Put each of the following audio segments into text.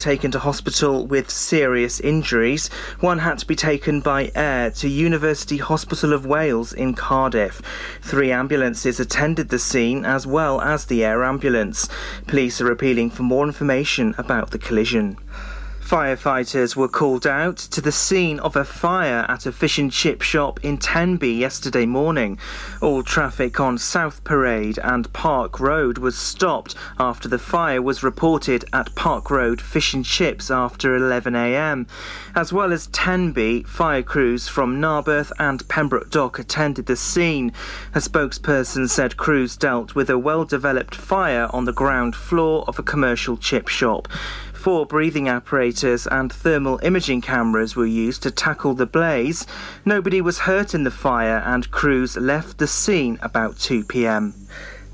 taken to hospital with serious injuries. One had to be taken by air to University Hospital of Wales in Cardiff. Three ambulances attended the scene as well as the air ambulance. Police are appealing for more information about the collision. Firefighters were called out to the scene of a fire at a fish and chip shop in Tenby yesterday morning. All traffic on South Parade and Park Road was stopped after the fire was reported at Park Road Fish and Chips after 11am. As well as Tenby, fire crews from Narberth and Pembroke Dock attended the scene. A spokesperson said crews dealt with a well developed fire on the ground floor of a commercial chip shop. Four breathing apparatus and thermal imaging cameras were used to tackle the blaze. Nobody was hurt in the fire and crews left the scene about 2 pm.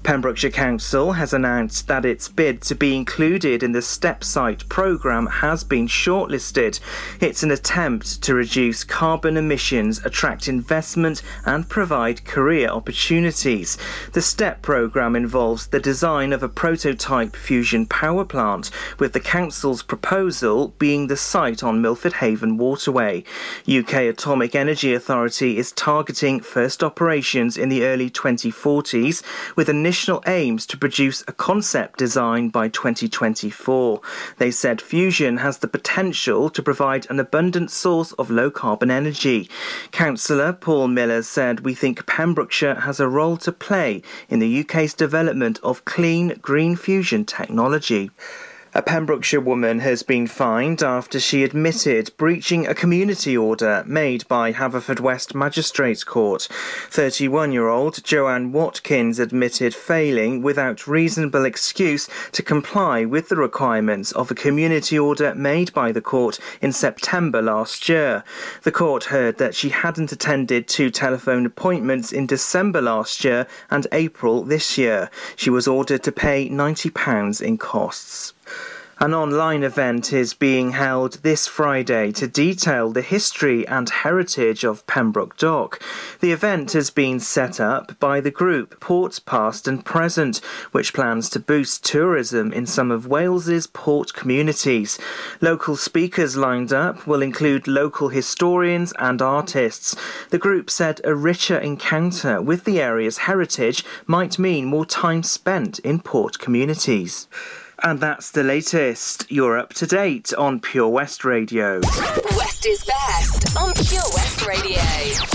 Pembrokeshire Council has announced that its bid to be included in the Step Site programme has been shortlisted. It's an attempt to reduce carbon emissions, attract investment, and provide career opportunities. The STEP programme involves the design of a prototype fusion power plant, with the Council's proposal being the site on Milford Haven Waterway. UK Atomic Energy Authority is targeting first operations in the early 2040s, with initial aims to produce a concept design by 2024. They said fusion has the potential to provide an abundant source of low carbon energy. Councillor Paul Miller said, We think Pembrokeshire has a role to play in the UK's development of clean green fusion technology. A Pembrokeshire woman has been fined after she admitted breaching a community order made by Haverfordwest Magistrates Court. 31 year old Joanne Watkins admitted failing without reasonable excuse to comply with the requirements of a community order made by the court in September last year. The court heard that she hadn't attended two telephone appointments in December last year and April this year. She was ordered to pay £90 in costs. An online event is being held this Friday to detail the history and heritage of Pembroke Dock. The event has been set up by the group Ports Past and Present, which plans to boost tourism in some of Wales's port communities. Local speakers lined up will include local historians and artists. The group said a richer encounter with the area's heritage might mean more time spent in port communities. And that's the latest. You're up to date on Pure West Radio. West is best on Pure West Radio.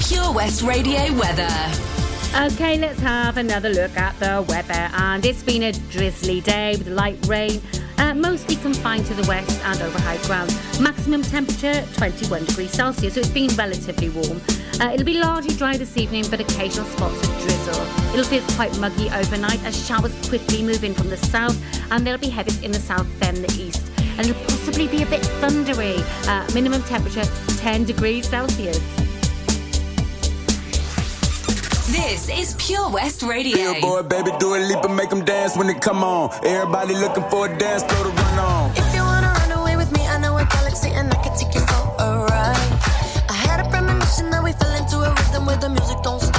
Pure West Radio weather. Okay, let's have another look at the weather. And it's been a drizzly day with light rain, uh, mostly confined to the west and over high ground. Maximum temperature 21 degrees Celsius, so it's been relatively warm. Uh, it'll be largely dry this evening, but occasional spots of drizzle. It'll feel quite muggy overnight as showers quickly move in from the south, and they'll be heaviest in the south, then the east. And it'll possibly be a bit thundery. Uh, minimum temperature 10 degrees Celsius. This is Pure West Radio. Billboard, baby, Dua Lipa and make them dance when they come on. Everybody looking for a dance floor to run on. If you wanna run away with me, I know a galaxy and I can take you for a ride. I had a premonition that we fell into a rhythm where the music don't stop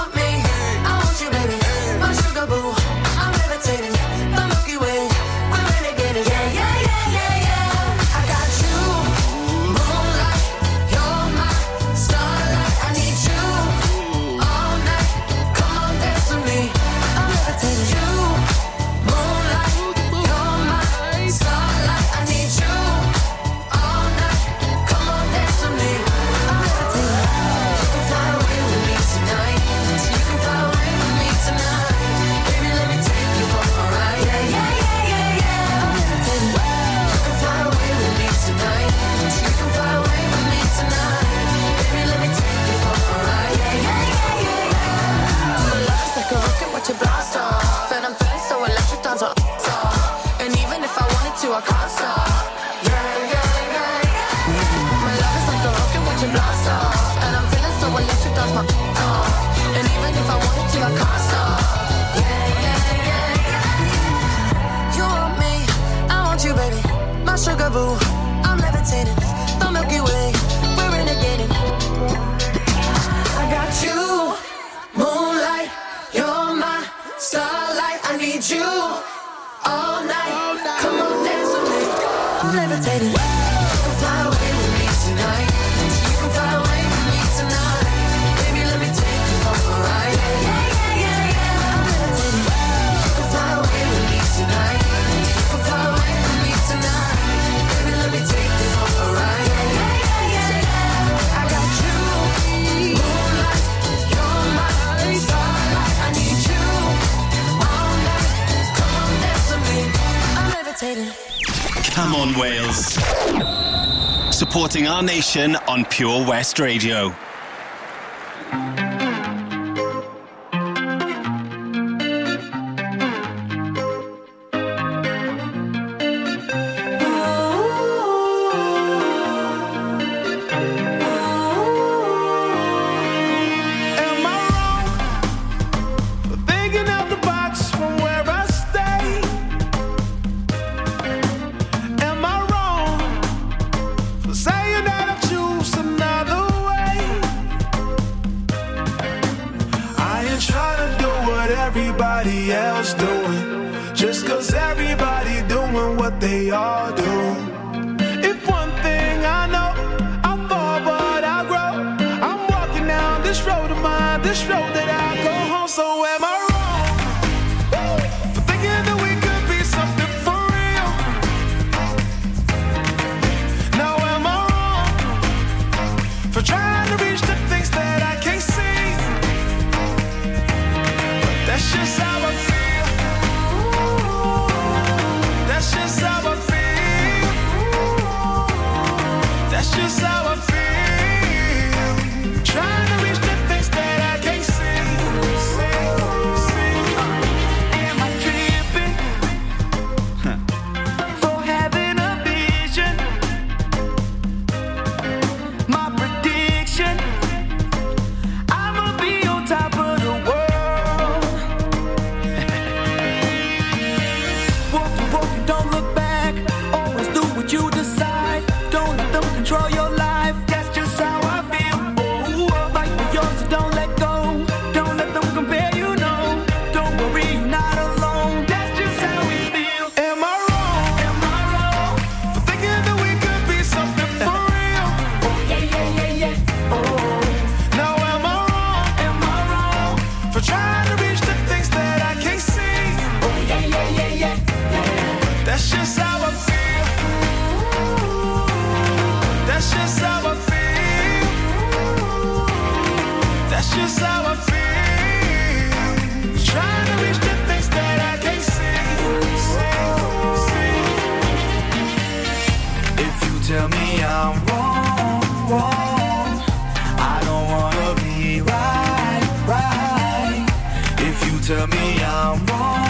Come on, Wales. Supporting our nation on Pure West Radio. they all do. If one thing I know, I fall but I grow. I'm walking down this road of mine, this road that I go home so ever. to me, I.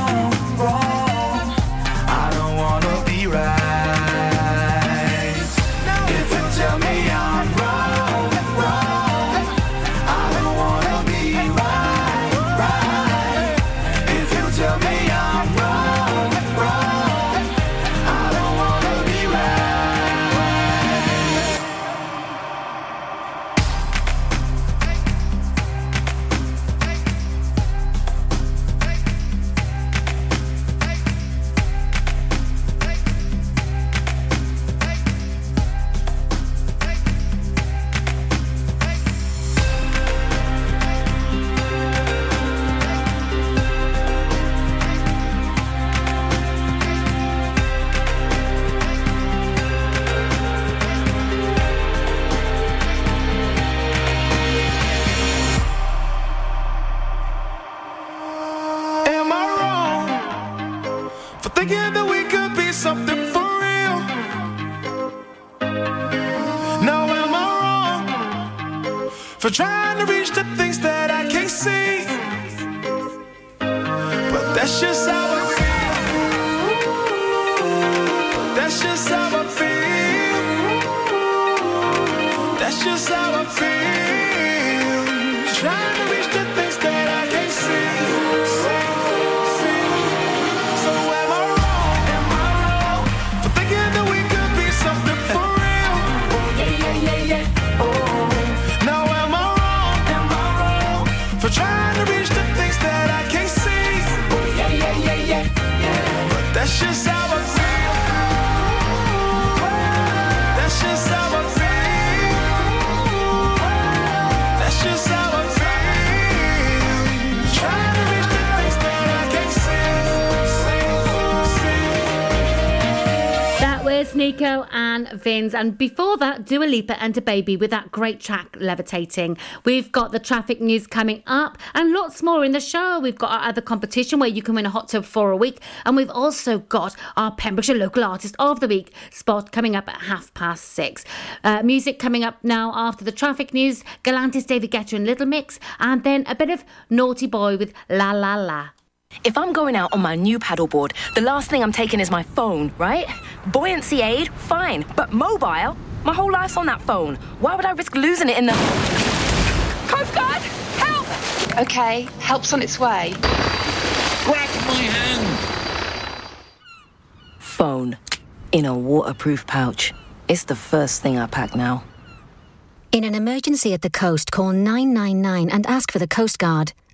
Nico and Vinz. And before that, Dua Lipa and DaBaby with that great track, Levitating. We've got the traffic news coming up and lots more in the show. We've got our other competition where you can win a hot tub for a week. And we've also got our Pembrokeshire Local Artist of the Week spot coming up at half past six. Uh, music coming up now after the traffic news. Galantis, David Guetta and Little Mix. And then a bit of Naughty Boy with La La La. If I'm going out on my new paddleboard, the last thing I'm taking is my phone, right? Buoyancy aid, fine. But mobile? My whole life's on that phone. Why would I risk losing it in the. Coast Guard! Help! Okay, help's on its way. Grab my hand! Phone. In a waterproof pouch. It's the first thing I pack now. In an emergency at the coast, call 999 and ask for the Coast Guard.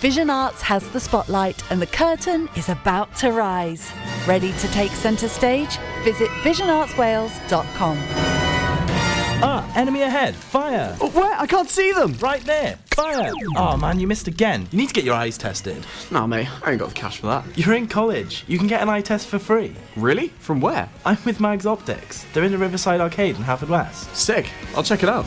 Vision Arts has the spotlight and the curtain is about to rise. Ready to take centre stage? Visit visionartswales.com. Ah, enemy ahead. Fire. Oh, where? I can't see them. Right there. Fire. Oh man, you missed again. You need to get your eyes tested. Nah, mate, I ain't got the cash for that. You're in college. You can get an eye test for free. Really? From where? I'm with Mags Optics. They're in the Riverside Arcade in Haverfordwest. Sick. I'll check it out.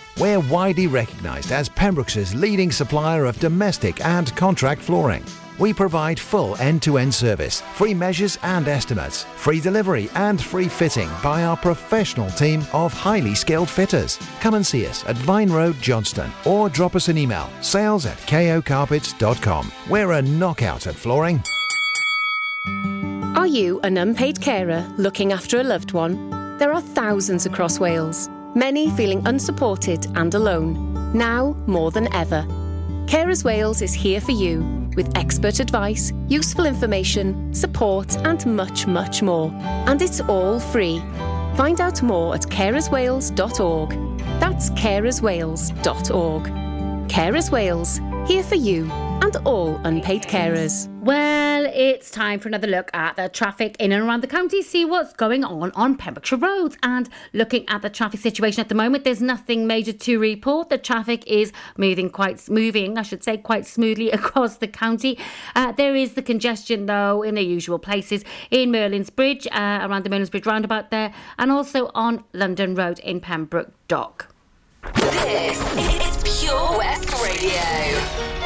We're widely recognised as Pembroke's leading supplier of domestic and contract flooring. We provide full end to end service, free measures and estimates, free delivery and free fitting by our professional team of highly skilled fitters. Come and see us at Vine Road, Johnston, or drop us an email sales at kocarpets.com. We're a knockout at flooring. Are you an unpaid carer looking after a loved one? There are thousands across Wales, many feeling unsupported and alone, now more than ever. Carers Wales is here for you with expert advice, useful information, support, and much, much more. And it's all free. Find out more at carerswales.org. That's carerswales.org. Carers Wales, here for you and all unpaid carers. Well, it's time for another look at the traffic in and around the county, see what's going on on Pembrokeshire roads. And looking at the traffic situation at the moment, there's nothing major to report. The traffic is moving quite moving, I should say, quite smoothly across the county. Uh, there is the congestion though in the usual places in Merlin's Bridge, uh, around the Merlin's Bridge roundabout there, and also on London Road in Pembroke Dock. This is Pure West Radio.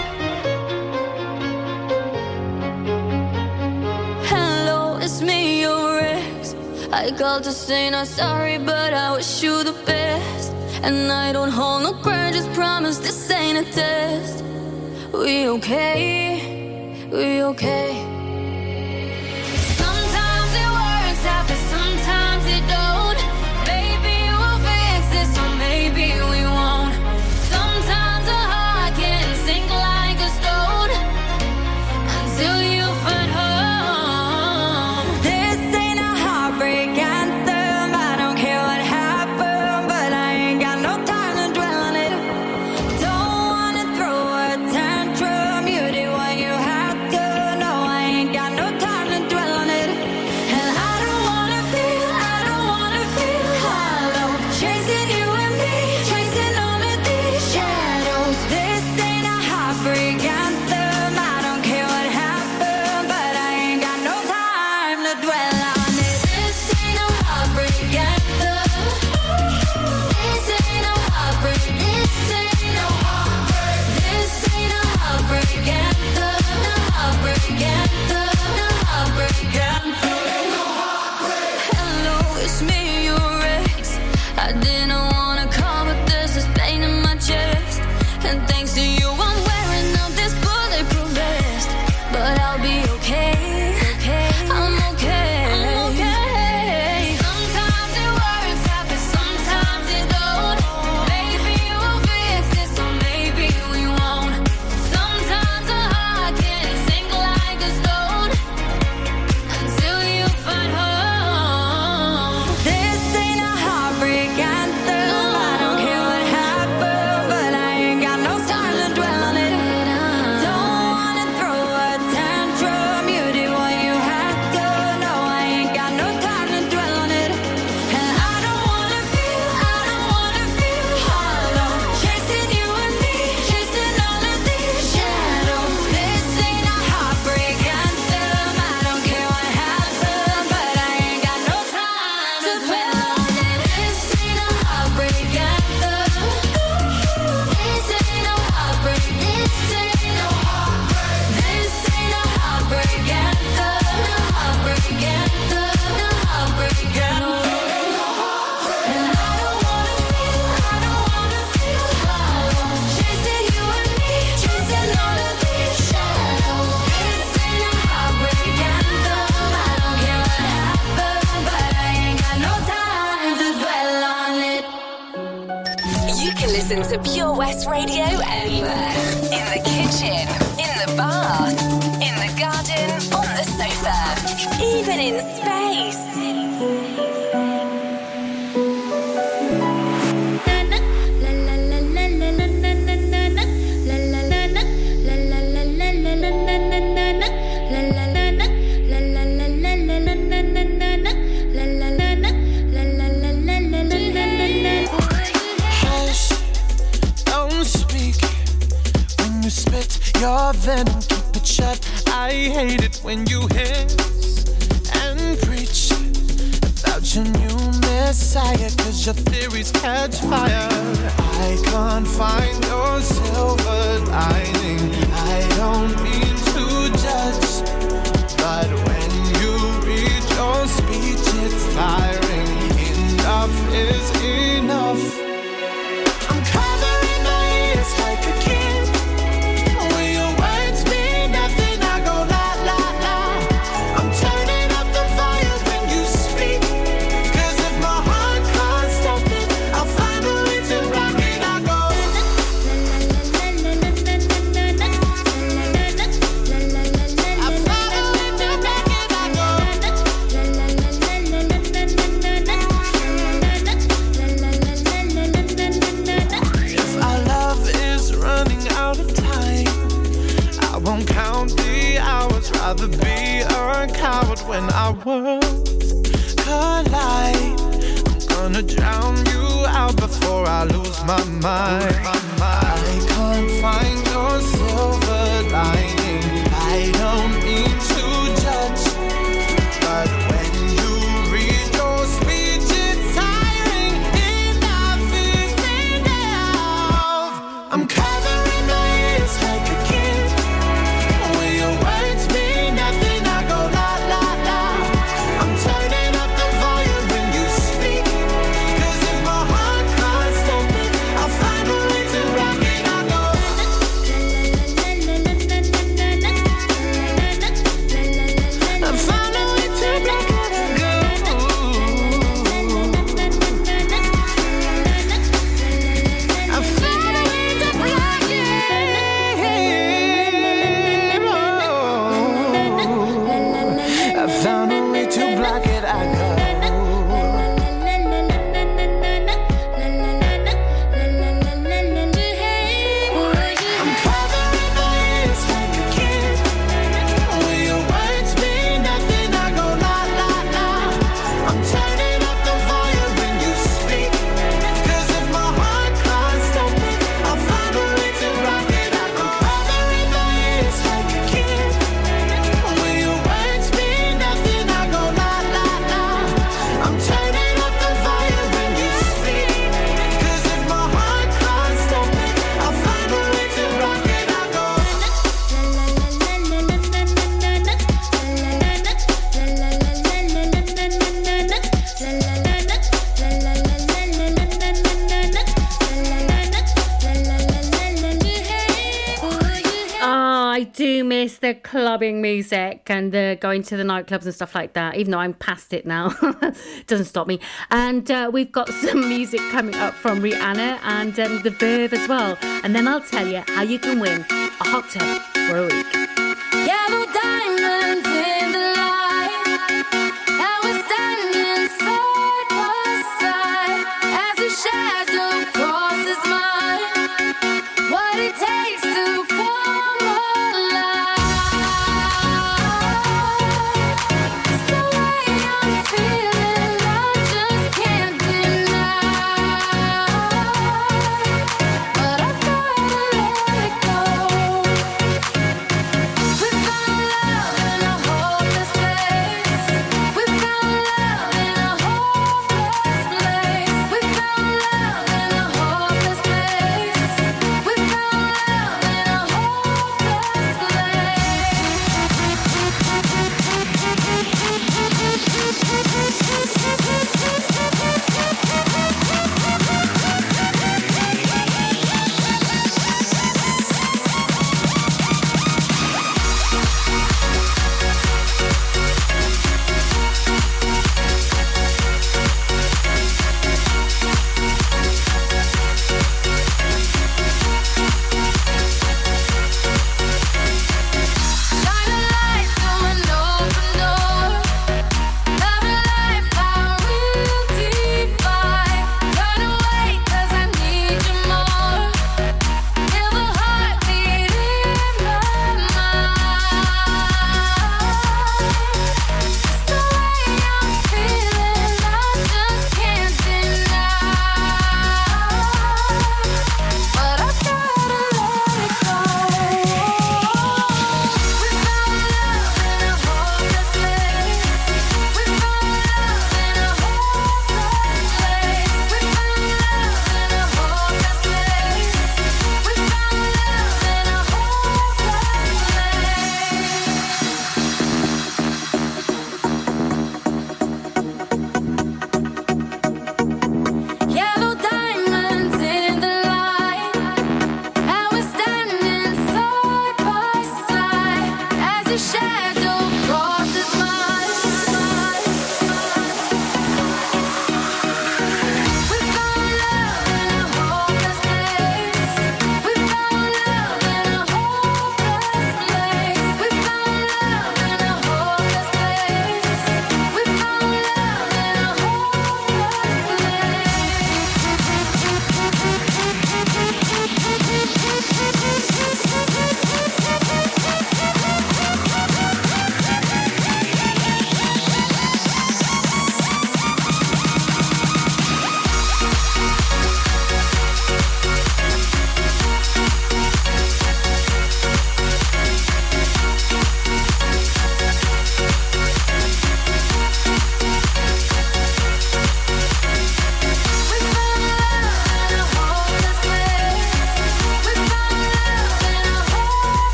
I called to say not sorry, but I wish you the best. And I don't hold no grudges, promise this ain't a test. We okay? We okay? preaching you messiah cause your theories catch fire. I can't find your silver lining. I don't mean to judge but when you read your speech it's tiring enough is enough. when our worlds collide. I'm gonna drown you out before I lose my mind. My mind. I can't find your silver lining. I don't. music and the going to the nightclubs and stuff like that, even though I'm past it now, doesn't stop me. And uh, we've got some music coming up from Rihanna and um, The Verve as well. And then I'll tell you how you can win a hot tub for a week. Yeah,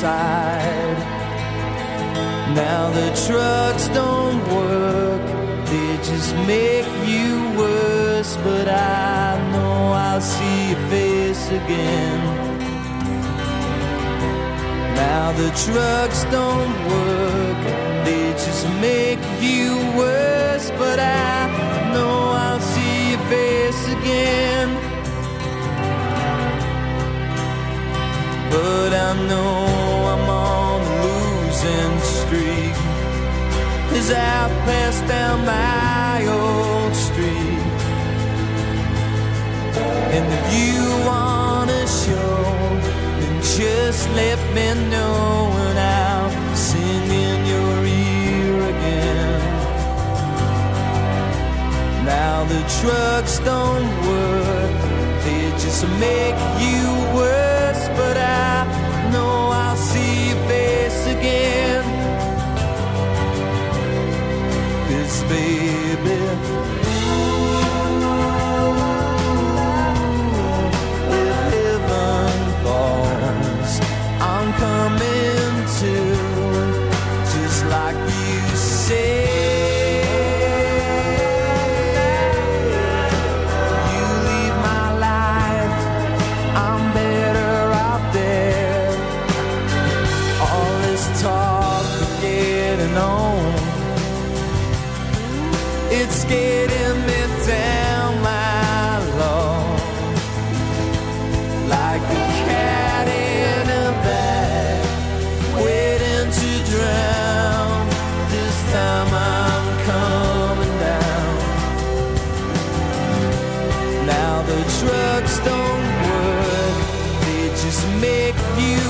side. Now the trucks don't work, they just make you worse. But I know I'll see your face again. Now the trucks don't work, they just make you worse. But I know I'll see your face again. But I know street as I pass down my old street. And if you wanna show, then just let me know and I'll sing in your ear again. Now the trucks don't work, they just make you worse, but I again. This baby. coming to, just like you said. they just make you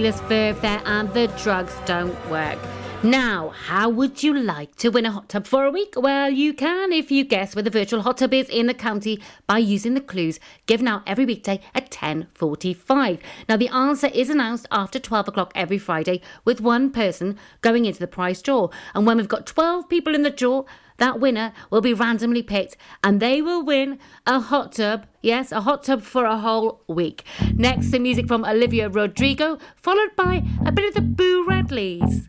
fabulous verve and the drugs don't work. Now, how would you like to win a hot tub for a week? Well, you can if you guess where the virtual hot tub is in the county by using the clues given out every weekday at 10:45. Now, the answer is announced after 12 o'clock every Friday, with one person going into the prize draw. And when we've got 12 people in the draw, that winner will be randomly picked and they will win a hot tub. Yes, a hot tub for a whole week. Next, the music from Olivia Rodrigo, followed by a bit of the Boo Radleys.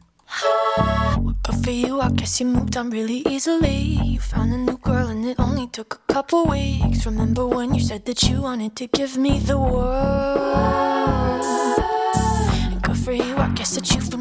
Good for you, I guess you moved on really easily. You found a new girl and it only took a couple weeks. Remember when you said that you wanted to give me the world? And Good for you, I guess that been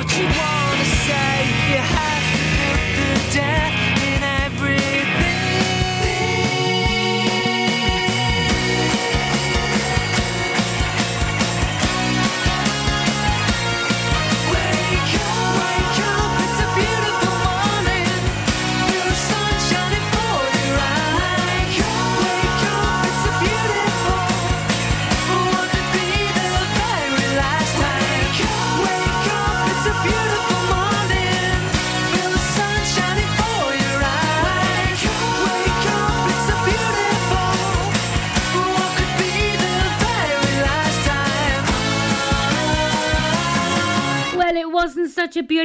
what you wanna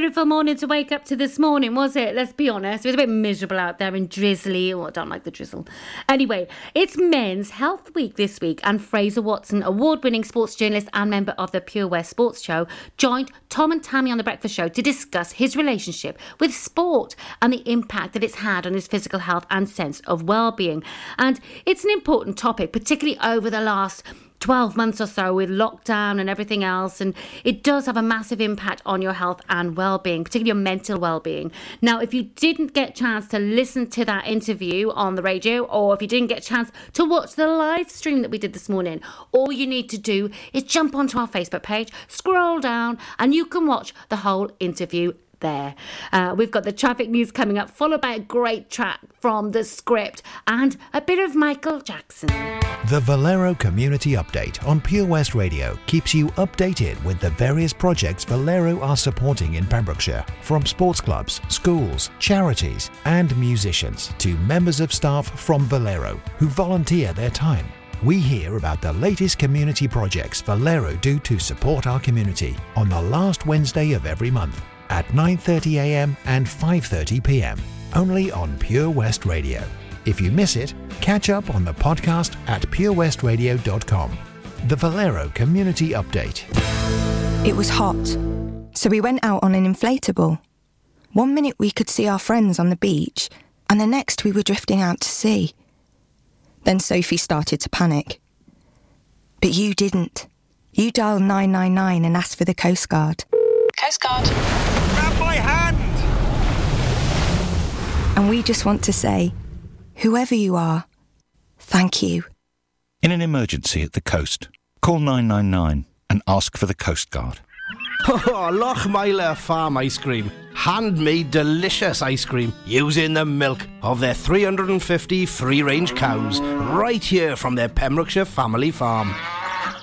beautiful morning to wake up to this morning, was it? Let's be honest. It was a bit miserable out there and drizzly. Oh, I don't like the drizzle. Anyway, it's Men's Health Week this week, and Fraser Watson, award winning sports journalist and member of the Pure West Sports Show, joined Tom and Tammy on The Breakfast Show to discuss his relationship with sport and the impact that it's had on his physical health and sense of well being. And it's an important topic, particularly over the last 12 months or so with lockdown and everything else. And it does have a massive impact on your health and well being, particularly your mental well being. Now, if you didn't get a chance to listen to that interview on the radio, or if you didn't get a chance to watch the live stream that we did this morning, all you need to do is jump onto our Facebook page, scroll down, and you can watch the whole interview there. Uh, we've got the traffic news coming up, followed by a great track from the script and a bit of Michael Jackson. The Valero Community Update on Pure West Radio keeps you updated with the various projects Valero are supporting in Pembrokeshire, from sports clubs, schools, charities, and musicians to members of staff from Valero who volunteer their time. We hear about the latest community projects Valero do to support our community on the last Wednesday of every month at 9:30 a.m. and 5:30 p.m. only on Pure West Radio. If you miss it, catch up on the podcast at purewestradio.com. The Valero Community Update. It was hot, so we went out on an inflatable. One minute we could see our friends on the beach, and the next we were drifting out to sea. Then Sophie started to panic. But you didn't. You dialed 999 and asked for the Coast Guard. Coast Guard. Grab my hand! And we just want to say, whoever you are, thank you. In an emergency at the coast, call 999 and ask for the Coast Guard. Oh, Lochmeyler Farm Ice Cream. Handmade delicious ice cream using the milk of their 350 free range cows right here from their Pembrokeshire family farm.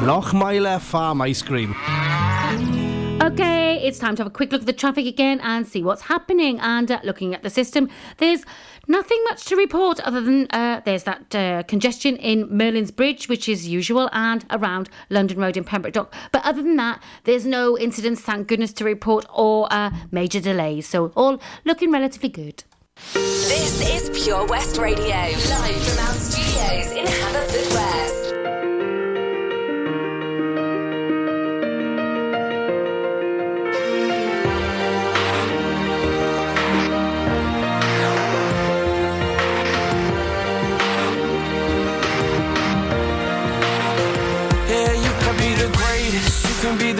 Lochmeyler Farm Ice Cream. Okay, it's time to have a quick look at the traffic again and see what's happening. And uh, looking at the system, there's nothing much to report other than uh, there's that uh, congestion in Merlin's Bridge, which is usual, and around London Road in Pembroke Dock. But other than that, there's no incidents, thank goodness, to report or uh, major delays. So all looking relatively good. This is Pure West Radio, live from our studios in Haverfordwest.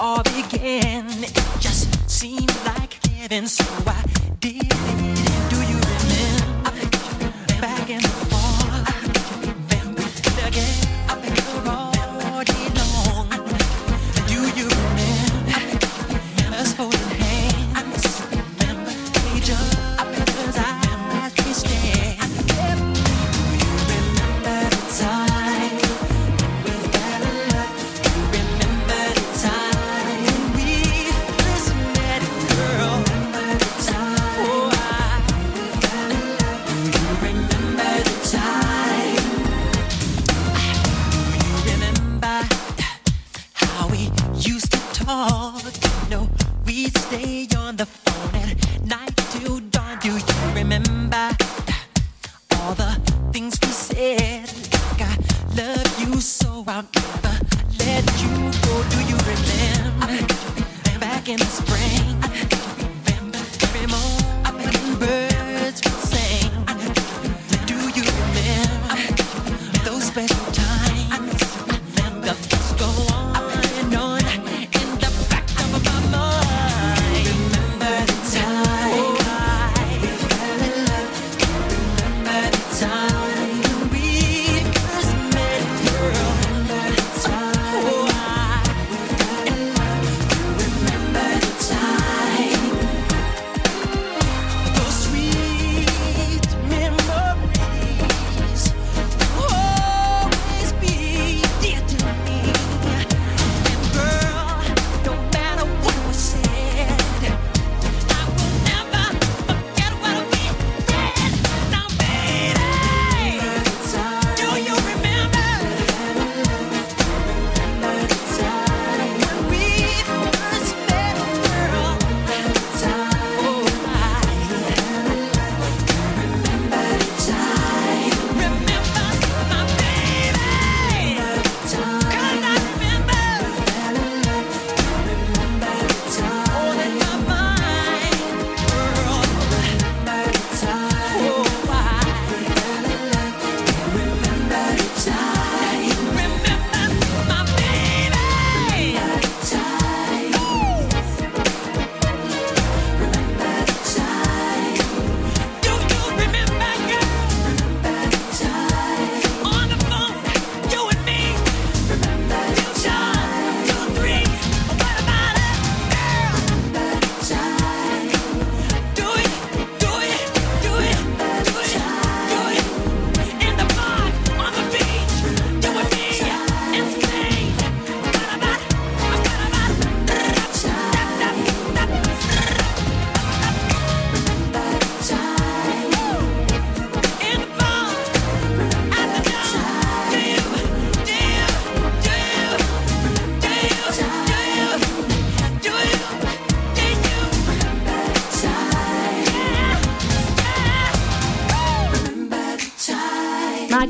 all began. It just seemed like heaven, so I did.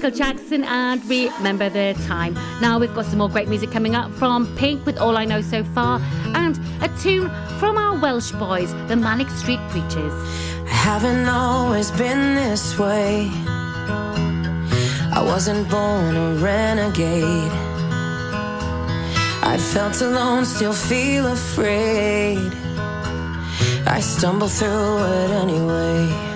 Michael Jackson and Remember the Time. Now we've got some more great music coming up from Pink with All I Know So Far and a tune from our Welsh boys, the Manic Street Preachers. I haven't always been this way. I wasn't born a renegade. I felt alone, still feel afraid. I stumble through it anyway.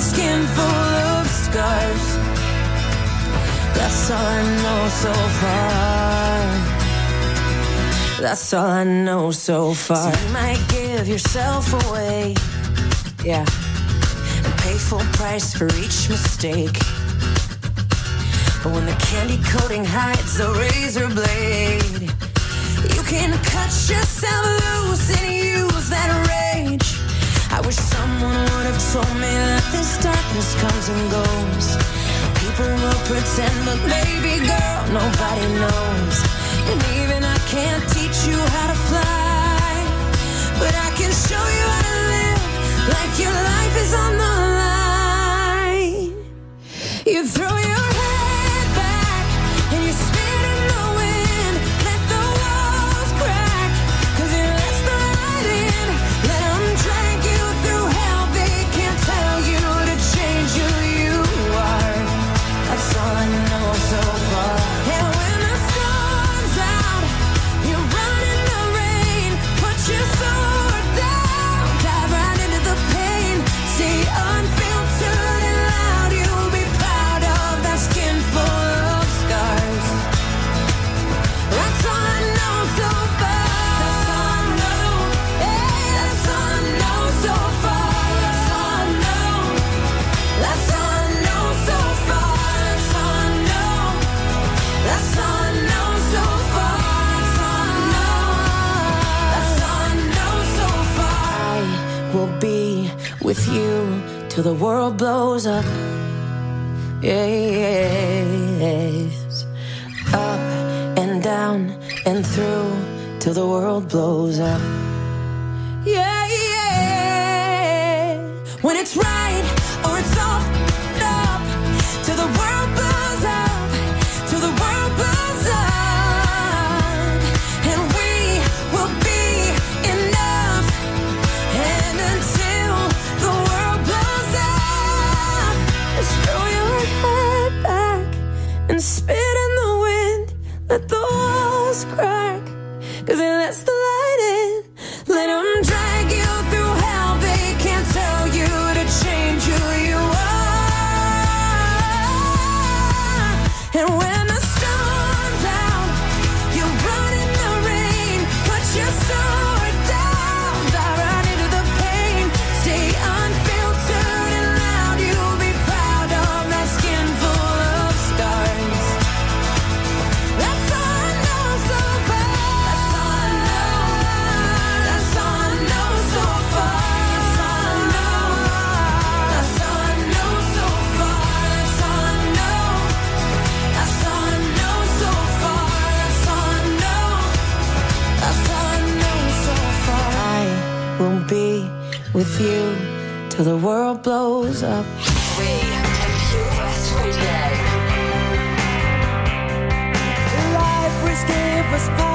that skin full of scars. That's all I know so far. That's all I know so far. So you might give yourself away, yeah, full price for each mistake. But when the candy coating hides the razor blade, you can cut yourself loose and use that rage. I wish someone would have told me that this darkness comes and goes. People will pretend, but baby girl, nobody knows. And even I can't teach you how to fly, but I can show you how to live like your life is on the line. You throw your with you till the world blows up. We Life will give us part.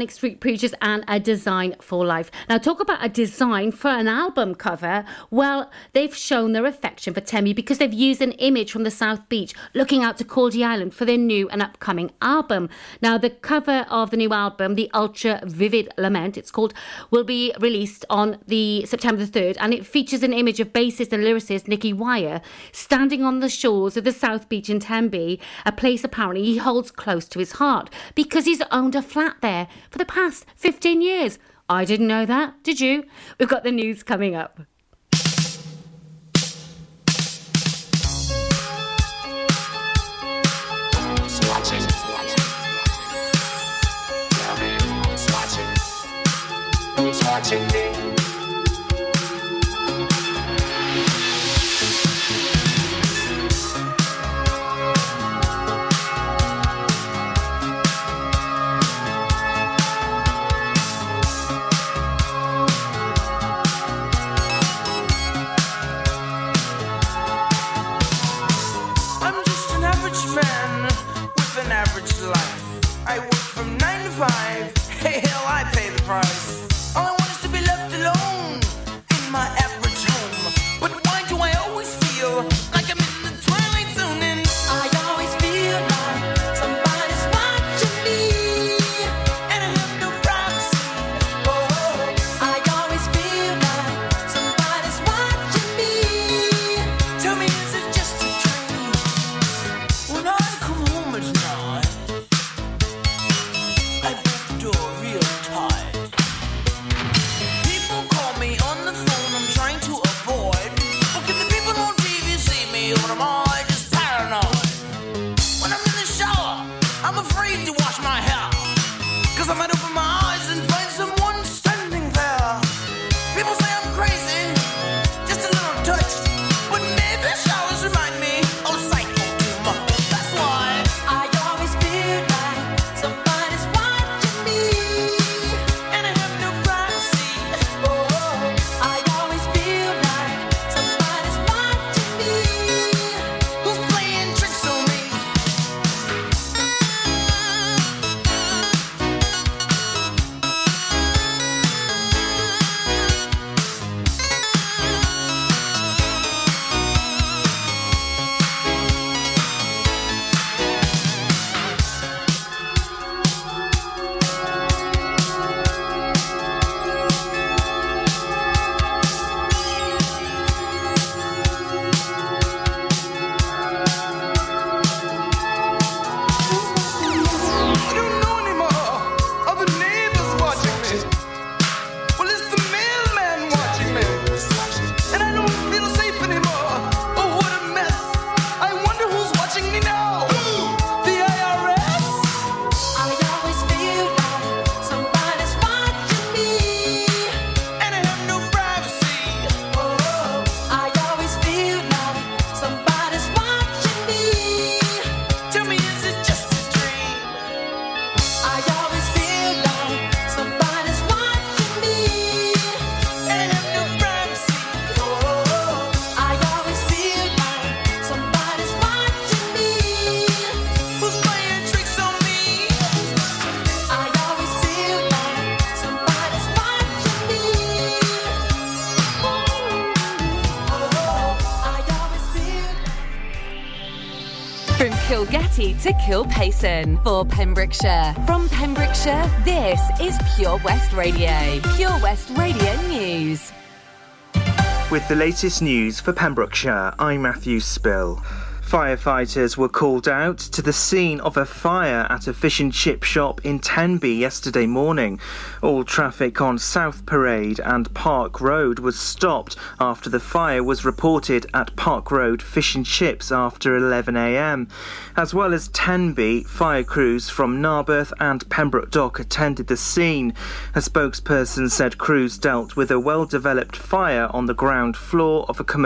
Manic Street Preachers and A Design for Life. Now, talk about a design for an album cover. Well, they've shown their affection for Tenby because they've used an image from the South Beach looking out to Caldey Island for their new and upcoming album. Now, the cover of the new album, The Ultra Vivid Lament, it's called, will be released on the September the 3rd and it features an image of bassist and lyricist Nicky Wire standing on the shores of the South Beach in Tenby, a place apparently he holds close to his heart because he's owned a flat there for the past 15 years. I didn't know that, did you? We've got the news coming up. Swatching me. To Kilpaison for Pembrokeshire. From Pembrokeshire, this is Pure West Radio. Pure West Radio News. With the latest news for Pembrokeshire, I'm Matthew Spill. Firefighters were called out to the scene of a fire at a fish and chip shop in Tenby yesterday morning. All traffic on South Parade and Park Road was stopped after the fire was reported at Park Road Fish and Chips after 11am. As well as Tenby, fire crews from Narberth and Pembroke Dock attended the scene. A spokesperson said crews dealt with a well developed fire on the ground floor of a commercial